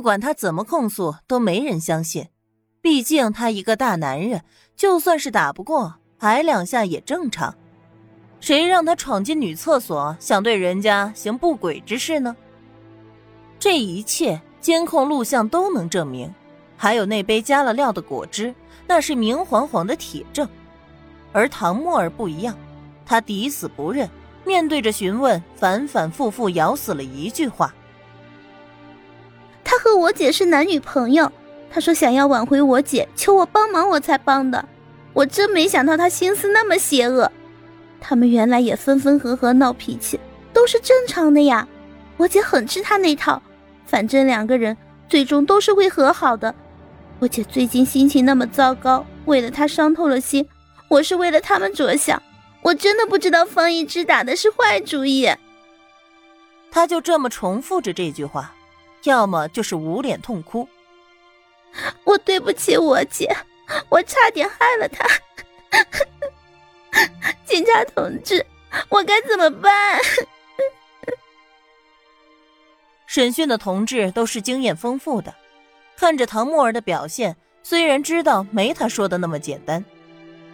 不管他怎么控诉，都没人相信。毕竟他一个大男人，就算是打不过，挨两下也正常。谁让他闯进女厕所，想对人家行不轨之事呢？这一切监控录像都能证明。还有那杯加了料的果汁，那是明晃晃的铁证。而唐沫儿不一样，他抵死不认，面对着询问，反反复复咬死了一句话：“和我姐是男女朋友。他说想要挽回我姐，求我帮忙，我才帮的。我真没想到他心思那么邪恶。他们原来也分分合合闹脾气，都是正常的呀。我姐很吃他那套，反正两个人最终都是会和好的。”我姐最近心情那么糟糕，为了他伤透了心。我是为了他们着想，我真的不知道方一之打的是坏主意。他就这么重复着这句话，要么就是捂脸痛哭。我对不起我姐，我差点害了她。警察同志，我该怎么办？审讯的同志都是经验丰富的。看着唐沫儿的表现，虽然知道没他说的那么简单，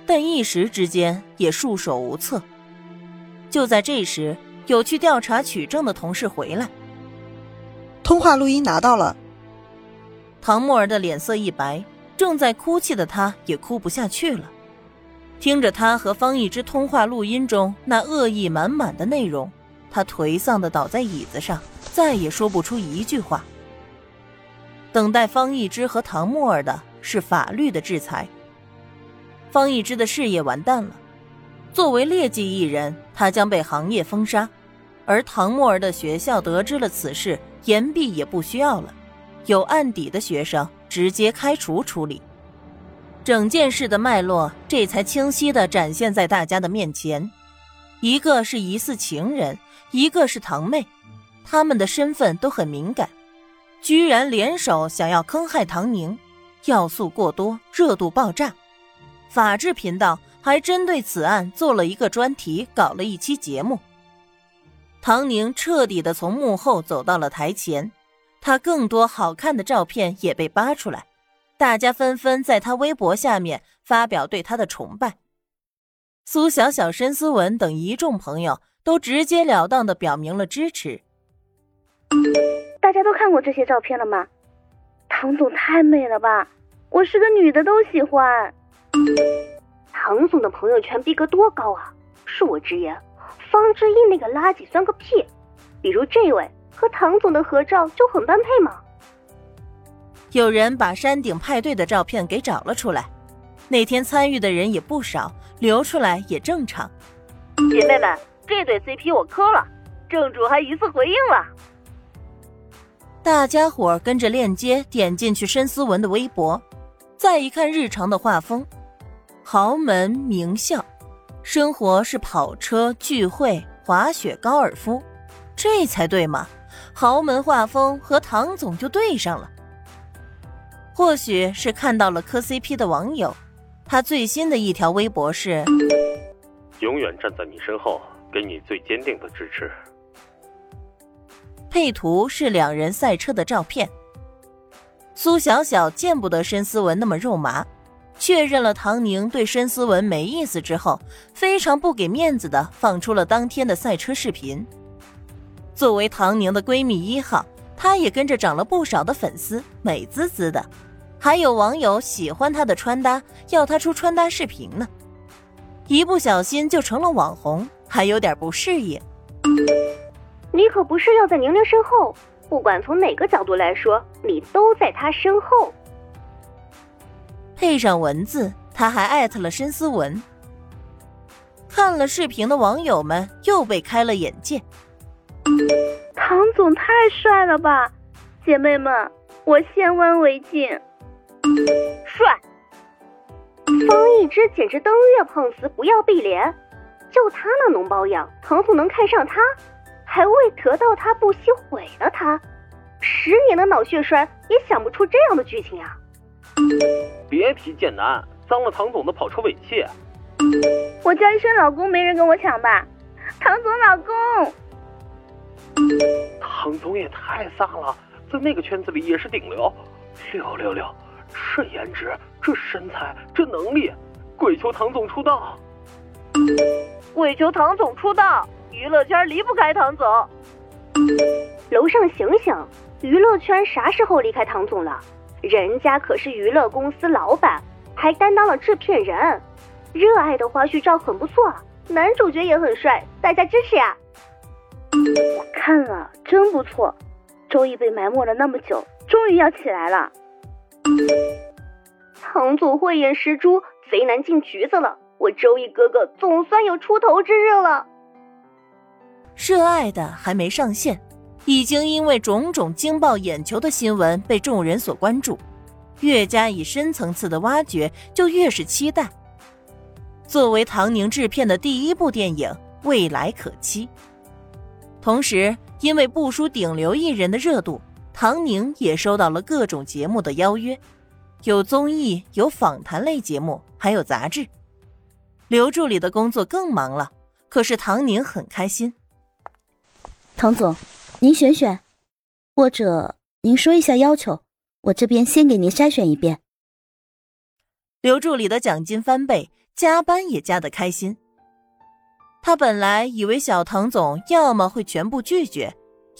但一时之间也束手无策。就在这时，有去调查取证的同事回来，通话录音拿到了。唐沫儿的脸色一白，正在哭泣的他也哭不下去了。听着他和方一之通话录音中那恶意满满的内容，他颓丧的倒在椅子上，再也说不出一句话。等待方一之和唐沫儿的是法律的制裁。方一之的事业完蛋了，作为劣迹艺人，他将被行业封杀；而唐沫儿的学校得知了此事，言毕也不需要了，有案底的学生直接开除处理。整件事的脉络这才清晰地展现在大家的面前：一个是疑似情人，一个是堂妹，他们的身份都很敏感。居然联手想要坑害唐宁，要素过多，热度爆炸。法制频道还针对此案做了一个专题，搞了一期节目。唐宁彻底的从幕后走到了台前，他更多好看的照片也被扒出来，大家纷纷在他微博下面发表对他的崇拜。苏小小、申思文等一众朋友都直截了当的表明了支持。大家都看过这些照片了吗？唐总太美了吧！我是个女的都喜欢。唐总的朋友圈逼格多高啊！恕我直言，方志毅那个垃圾算个屁！比如这位和唐总的合照就很般配吗。有人把山顶派对的照片给找了出来，那天参与的人也不少，流出来也正常。姐妹们，这对 CP 我磕了，正主还一次回应了。大家伙跟着链接点进去申思文的微博，再一看日常的画风，豪门名校，生活是跑车、聚会、滑雪、高尔夫，这才对嘛！豪门画风和唐总就对上了。或许是看到了磕 CP 的网友，他最新的一条微博是：永远站在你身后，给你最坚定的支持。配图是两人赛车的照片。苏小小见不得申思文那么肉麻，确认了唐宁对申思文没意思之后，非常不给面子的放出了当天的赛车视频。作为唐宁的闺蜜一号，她也跟着涨了不少的粉丝，美滋滋的。还有网友喜欢她的穿搭，要她出穿搭视频呢。一不小心就成了网红，还有点不适应。你可不是要在宁宁身后，不管从哪个角度来说，你都在她身后。配上文字，他还艾特了申思文。看了视频的网友们又被开了眼界。唐总太帅了吧，姐妹们，我先弯为敬。帅。方一之简直登月碰瓷，不要碧莲，就他那脓包样，唐总能看上他？还为得到他不惜毁了他，十年的脑血栓也想不出这样的剧情啊！别提剑南，脏了唐总的跑车尾气。我叫一声老公，没人跟我抢吧？唐总老公，唐总也太飒了，在那个圈子里也是顶流。六六六，这颜值，这身材，这能力，跪求唐总出道。跪求唐总出道，娱乐圈离不开唐总。楼上醒醒，娱乐圈啥时候离开唐总了？人家可是娱乐公司老板，还担当了制片人。热爱的花絮照很不错，男主角也很帅，大家支持呀！我看了，真不错。周易被埋没了那么久，终于要起来了。唐总慧眼识珠，贼难进局子了。我周易哥哥总算有出头之日了。热爱的还没上线，已经因为种种惊爆眼球的新闻被众人所关注。越加以深层次的挖掘，就越是期待。作为唐宁制片的第一部电影，未来可期。同时，因为不输顶流艺人的热度，唐宁也收到了各种节目的邀约，有综艺，有访谈类节目，还有杂志。刘助理的工作更忙了，可是唐宁很开心。唐总，您选选，或者您说一下要求，我这边先给您筛选一遍。刘助理的奖金翻倍。加班也加得开心。他本来以为小唐总要么会全部拒绝，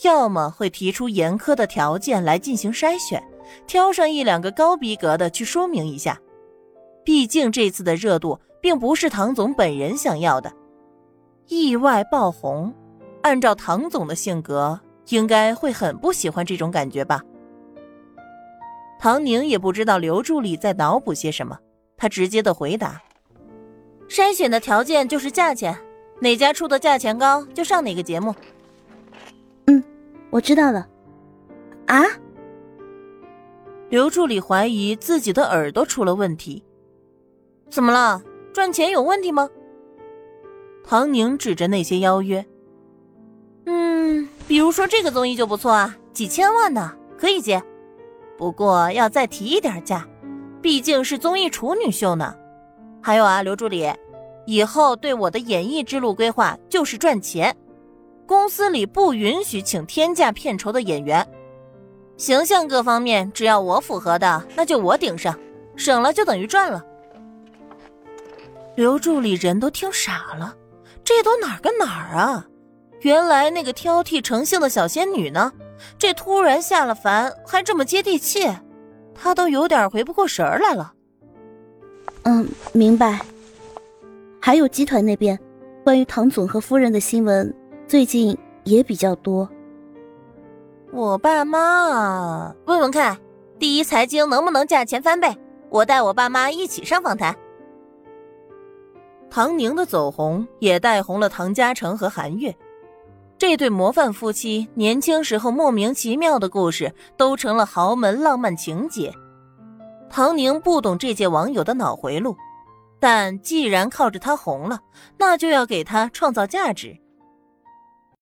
要么会提出严苛的条件来进行筛选，挑上一两个高逼格的去说明一下。毕竟这次的热度并不是唐总本人想要的。意外爆红，按照唐总的性格，应该会很不喜欢这种感觉吧。唐宁也不知道刘助理在脑补些什么，他直接的回答。筛选的条件就是价钱，哪家出的价钱高就上哪个节目。嗯，我知道了。啊？刘助理怀疑自己的耳朵出了问题。怎么了？赚钱有问题吗？唐宁指着那些邀约。比如说这个综艺就不错啊，几千万呢，可以接。不过要再提一点价，毕竟是综艺处女秀呢。还有啊，刘助理，以后对我的演艺之路规划就是赚钱，公司里不允许请天价片酬的演员，形象各方面只要我符合的，那就我顶上，省了就等于赚了。刘助理人都听傻了，这都哪儿跟哪儿啊？原来那个挑剔成性的小仙女呢，这突然下了凡还这么接地气，她都有点回不过神来了。嗯，明白。还有集团那边，关于唐总和夫人的新闻，最近也比较多。我爸妈，问问看，第一财经能不能价钱翻倍？我带我爸妈一起上访谈。唐宁的走红也带红了唐嘉诚和韩月，这对模范夫妻年轻时候莫名其妙的故事，都成了豪门浪漫情节。唐宁不懂这届网友的脑回路，但既然靠着他红了，那就要给他创造价值，